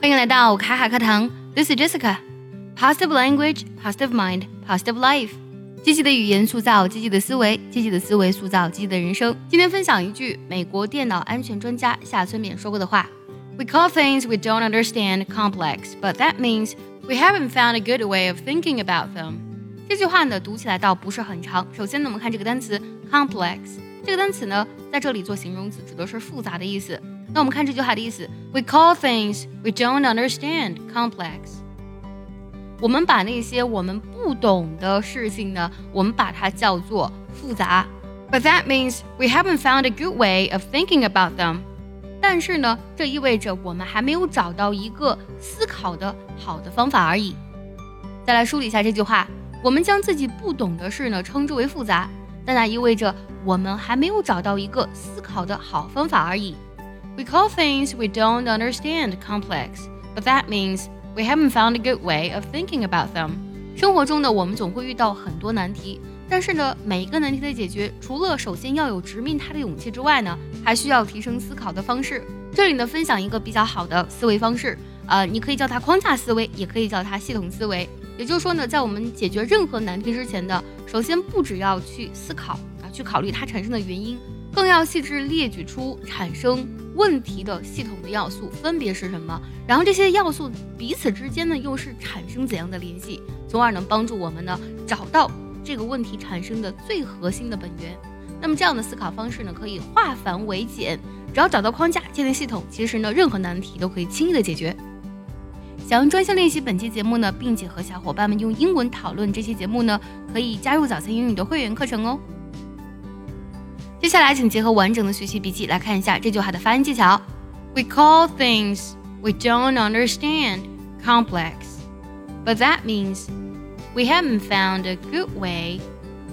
欢迎来到卡卡课堂，This is Jessica。Positive language, positive mind, positive life。积极的语言塑造积极的思维，积极的思维塑造积极的人生。今天分享一句美国电脑安全专家夏村勉说过的话：We call things we don't understand complex, but that means we haven't found a good way of thinking about them。这句话呢，读起来倒不是很长。首先呢，我们看这个单词 complex，这个单词呢，在这里做形容词，指的是复杂的意思。那我们看这句话的意思：We call things we don't understand complex。我们把那些我们不懂的事情呢，我们把它叫做复杂。But that means we haven't found a good way of thinking about them。但是呢，这意味着我们还没有找到一个思考的好的方法而已。再来梳理一下这句话：我们将自己不懂的事呢称之为复杂，但那意味着我们还没有找到一个思考的好方法而已。We call things we don't understand complex, but that means we haven't found a good way of thinking about them. 生活中呢，我们总会遇到很多难题，但是呢，每一个难题的解决，除了首先要有直面它的勇气之外呢，还需要提升思考的方式。这里呢，分享一个比较好的思维方式，呃，你可以叫它框架思维，也可以叫它系统思维。也就是说呢，在我们解决任何难题之前呢，首先不只要去思考啊，去考虑它产生的原因。更要细致列举出产生问题的系统的要素分别是什么，然后这些要素彼此之间呢又是产生怎样的联系，从而能帮助我们呢找到这个问题产生的最核心的本源。那么这样的思考方式呢可以化繁为简，只要找到框架，建立系统，其实呢任何难题都可以轻易的解决。想要专项练习本期节目呢，并且和小伙伴们用英文讨论这期节目呢，可以加入早餐英语的会员课程哦。接下来，请结合完整的学习笔记来看一下这句话的发音技巧。We call things we don't understand complex, but that means we haven't found a good way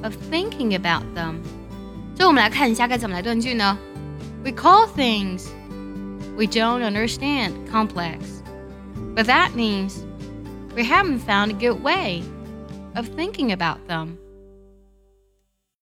of thinking about them. 最后，我们来看一下该怎么来断句呢？We call things we don't understand complex, but that means we haven't found a good way of thinking about them.